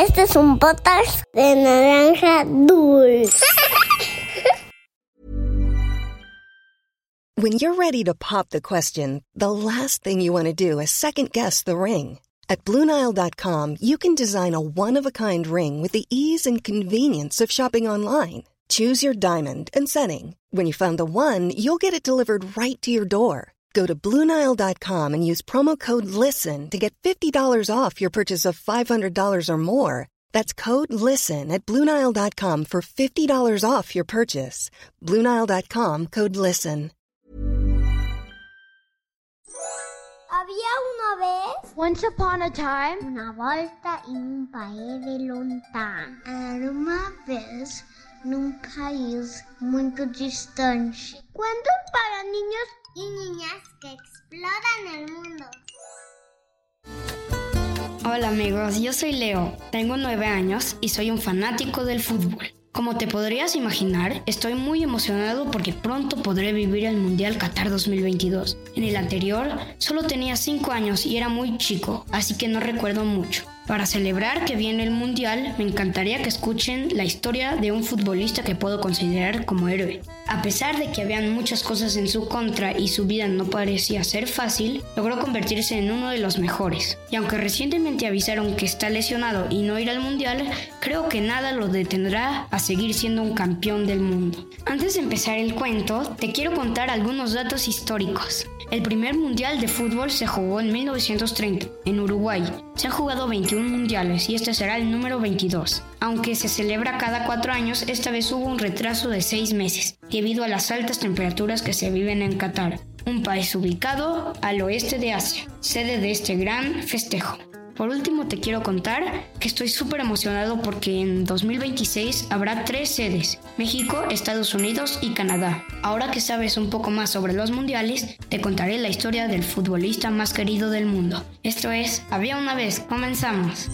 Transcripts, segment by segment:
Este es un podcast de naranja dulce. When you're ready to pop the question, the last thing you want to do is second guess the ring. At Bluenile.com, you can design a one of a kind ring with the ease and convenience of shopping online. Choose your diamond and setting. When you find the one, you'll get it delivered right to your door. Go to Bluenile.com and use promo code LISTEN to get $50 off your purchase of $500 or more. That's code LISTEN at Bluenile.com for $50 off your purchase. Bluenile.com code LISTEN. Había una vez Once upon a time, una volta in un paese lontano. Era uma vez num país muito distante. Cuentos para niños y niñas que exploran el mundo. Hola amigos, yo soy Leo, tengo nueve años y soy un fanático del fútbol. Como te podrías imaginar, estoy muy emocionado porque pronto podré vivir el Mundial Qatar 2022. En el anterior solo tenía 5 años y era muy chico, así que no recuerdo mucho. Para celebrar que viene el Mundial, me encantaría que escuchen la historia de un futbolista que puedo considerar como héroe. A pesar de que habían muchas cosas en su contra y su vida no parecía ser fácil, logró convertirse en uno de los mejores. Y aunque recientemente avisaron que está lesionado y no irá al Mundial, creo que nada lo detendrá a seguir siendo un campeón del mundo. Antes de empezar el cuento, te quiero contar algunos datos históricos. El primer mundial de fútbol se jugó en 1930, en Uruguay. Se han jugado 21 mundiales y este será el número 22. Aunque se celebra cada cuatro años, esta vez hubo un retraso de seis meses, debido a las altas temperaturas que se viven en Qatar, un país ubicado al oeste de Asia, sede de este gran festejo. Por último, te quiero contar que estoy súper emocionado porque en 2026 habrá tres sedes, México, Estados Unidos y Canadá. Ahora que sabes un poco más sobre los mundiales, te contaré la historia del futbolista más querido del mundo. Esto es, había una vez, comenzamos.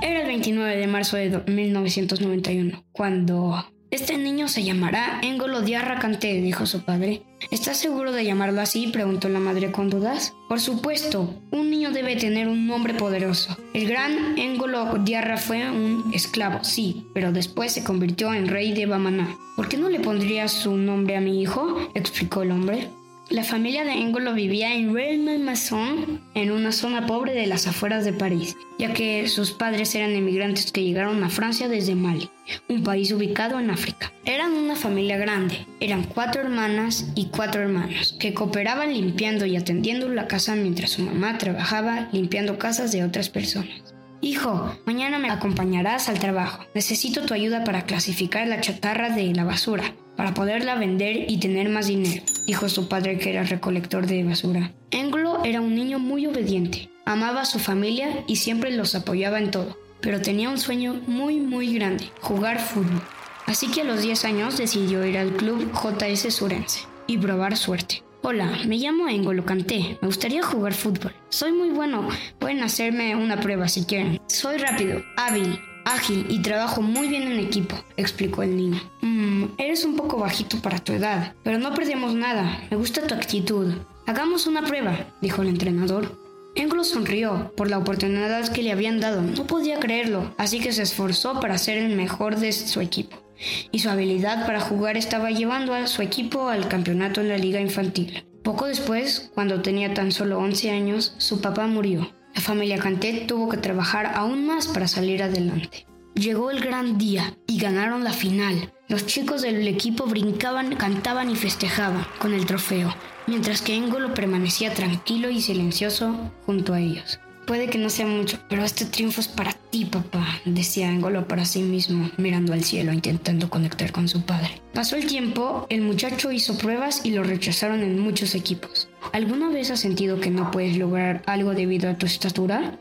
Era el 29 de marzo de 1991, cuando... Este niño se llamará Engolo Diarra Kanté, dijo su padre. ¿Estás seguro de llamarlo así? preguntó la madre con dudas. Por supuesto, un niño debe tener un nombre poderoso. El gran Engolo Diarra fue un esclavo, sí, pero después se convirtió en rey de Bamaná. ¿Por qué no le pondrías su nombre a mi hijo? explicó el hombre. La familia de Engolo vivía en Rueil-Malmaison, en una zona pobre de las afueras de París, ya que sus padres eran emigrantes que llegaron a Francia desde Mali, un país ubicado en África. Eran una familia grande, eran cuatro hermanas y cuatro hermanos, que cooperaban limpiando y atendiendo la casa mientras su mamá trabajaba limpiando casas de otras personas. Hijo, mañana me acompañarás al trabajo. Necesito tu ayuda para clasificar la chatarra de la basura, para poderla vender y tener más dinero, dijo su padre que era recolector de basura. Englo era un niño muy obediente, amaba a su familia y siempre los apoyaba en todo, pero tenía un sueño muy muy grande, jugar fútbol. Así que a los 10 años decidió ir al club JS Surense y probar suerte. Hola, me llamo Engolo Kanté. Me gustaría jugar fútbol. Soy muy bueno. Pueden hacerme una prueba si quieren. Soy rápido, hábil, ágil y trabajo muy bien en equipo, explicó el niño. Mmm, eres un poco bajito para tu edad, pero no perdemos nada. Me gusta tu actitud. Hagamos una prueba, dijo el entrenador. Englo sonrió por la oportunidad que le habían dado. No podía creerlo, así que se esforzó para ser el mejor de su equipo y su habilidad para jugar estaba llevando a su equipo al campeonato en la liga infantil. Poco después, cuando tenía tan solo 11 años, su papá murió. La familia Cantet tuvo que trabajar aún más para salir adelante. Llegó el gran día y ganaron la final. Los chicos del equipo brincaban, cantaban y festejaban con el trofeo, mientras que Engolo permanecía tranquilo y silencioso junto a ellos. Puede que no sea mucho, pero este triunfo es para ti, papá, decía Engolo para sí mismo, mirando al cielo, intentando conectar con su padre. Pasó el tiempo, el muchacho hizo pruebas y lo rechazaron en muchos equipos. ¿Alguna vez has sentido que no puedes lograr algo debido a tu estatura?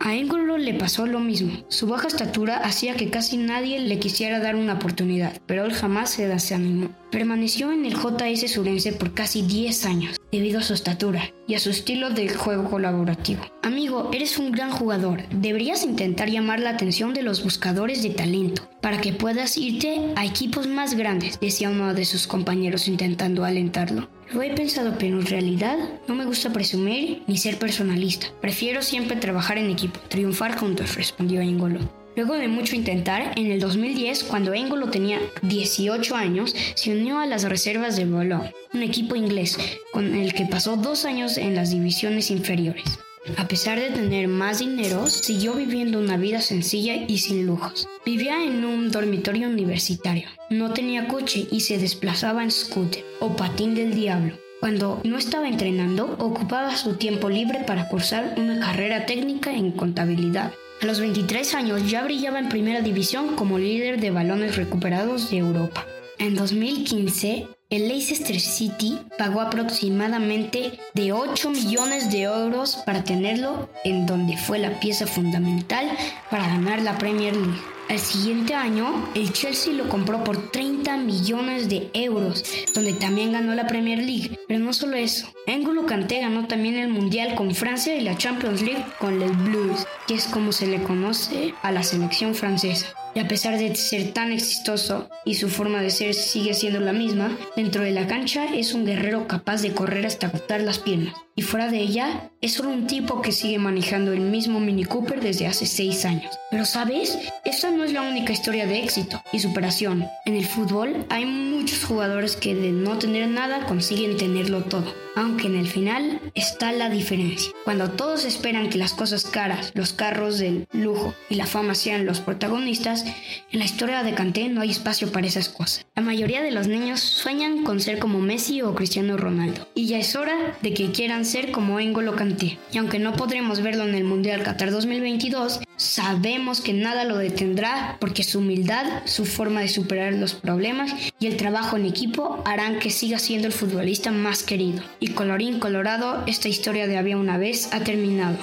A Engolo le pasó lo mismo. Su baja estatura hacía que casi nadie le quisiera dar una oportunidad, pero él jamás se desanimó. Permaneció en el JS Surense por casi 10 años, debido a su estatura y a su estilo de juego colaborativo. Amigo, eres un gran jugador. Deberías intentar llamar la atención de los buscadores de talento para que puedas irte a equipos más grandes, decía uno de sus compañeros intentando alentarlo. Lo he pensado, pero en realidad no me gusta presumir ni ser personalista. Prefiero siempre trabajar en equipo, triunfar juntos, respondió Engolo. Luego de mucho intentar, en el 2010, cuando Engolo tenía 18 años, se unió a las reservas de Boulogne, un equipo inglés con el que pasó dos años en las divisiones inferiores. A pesar de tener más dinero, siguió viviendo una vida sencilla y sin lujos. Vivía en un dormitorio universitario. No tenía coche y se desplazaba en scooter o patín del diablo. Cuando no estaba entrenando, ocupaba su tiempo libre para cursar una carrera técnica en contabilidad. A los 23 años ya brillaba en primera división como líder de balones recuperados de Europa. En 2015, el Leicester City pagó aproximadamente de 8 millones de euros para tenerlo en donde fue la pieza fundamental para ganar la Premier League. El siguiente año, el Chelsea lo compró por 30 millones de euros, donde también ganó la Premier League. Pero no solo eso, N'Golo Kanté ganó también el Mundial con Francia y la Champions League con el Blues, que es como se le conoce a la selección francesa. Y a pesar de ser tan exitoso y su forma de ser sigue siendo la misma, dentro de la cancha es un guerrero capaz de correr hasta agotar las piernas. Y fuera de ella, es solo un tipo que sigue manejando el mismo Mini Cooper desde hace 6 años. Pero sabes, esa no es la única historia de éxito y superación. En el fútbol hay muchos jugadores que de no tener nada consiguen tenerlo todo. Aunque en el final está la diferencia. Cuando todos esperan que las cosas caras, los carros del lujo y la fama sean los protagonistas, en la historia de Kanté no hay espacio para esas cosas. La mayoría de los niños sueñan con ser como Messi o Cristiano Ronaldo. Y ya es hora de que quieran ser como Engolo Kanté. Y aunque no podremos verlo en el Mundial Qatar 2022, sabemos que nada lo detendrá porque su humildad, su forma de superar los problemas y el trabajo en equipo harán que siga siendo el futbolista más querido. Y colorín colorado, esta historia de había una vez ha terminado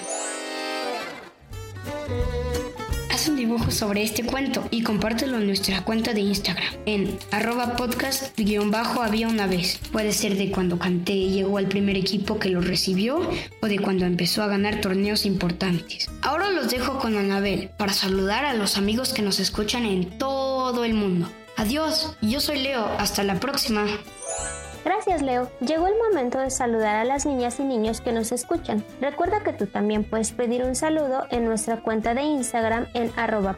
sobre este cuento y compártelo en nuestra cuenta de Instagram en arroba podcast-había una vez. Puede ser de cuando Canté llegó al primer equipo que lo recibió o de cuando empezó a ganar torneos importantes. Ahora los dejo con Anabel para saludar a los amigos que nos escuchan en todo el mundo. Adiós, yo soy Leo, hasta la próxima. Leo. Llegó el momento de saludar a las niñas y niños que nos escuchan. Recuerda que tú también puedes pedir un saludo en nuestra cuenta de Instagram en arroba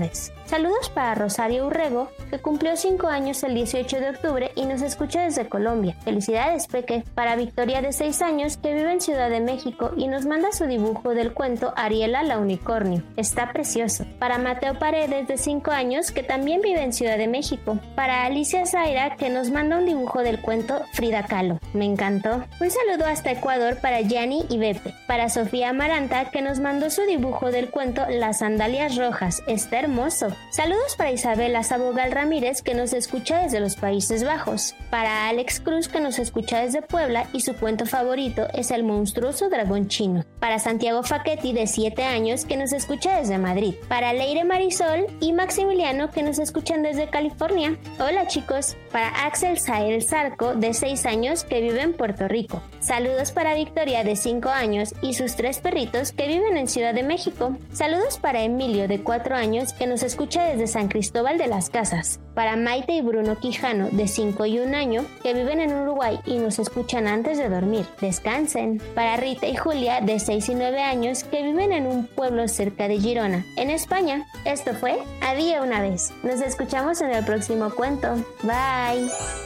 vez. Saludos para Rosario Urrego, que cumplió 5 años el 18 de octubre y nos escucha desde Colombia. Felicidades, Peque. Para Victoria de 6 años, que vive en Ciudad de México y nos manda su dibujo del cuento Ariela la Unicornio. Está precioso. Para Mateo Paredes, de 5 años, que también vive en Ciudad de México. Para Alicia Zaira, que nos manda un dibujo del cuento Frida Kahlo. Me encantó. Un saludo hasta Ecuador para Yanni y Bepe. Para Sofía Amaranta, que nos mandó su dibujo del cuento Las Sandalias Rojas. Está hermoso. Saludos para Isabela Sabogal Ramírez que nos escucha desde los Países Bajos, para Alex Cruz que nos escucha desde Puebla y su cuento favorito es El monstruoso dragón chino, para Santiago Faquetti de 7 años que nos escucha desde Madrid, para Leire Marisol y Maximiliano que nos escuchan desde California. Hola chicos, para Axel Sael Zarco de 6 años que vive en Puerto Rico. Saludos para Victoria de 5 años y sus tres perritos que viven en Ciudad de México. Saludos para Emilio de 4 años que nos escucha desde San Cristóbal de las Casas. Para Maite y Bruno Quijano, de 5 y 1 año, que viven en Uruguay y nos escuchan antes de dormir. Descansen. Para Rita y Julia, de 6 y 9 años, que viven en un pueblo cerca de Girona, en España. Esto fue Había una vez. Nos escuchamos en el próximo cuento. Bye.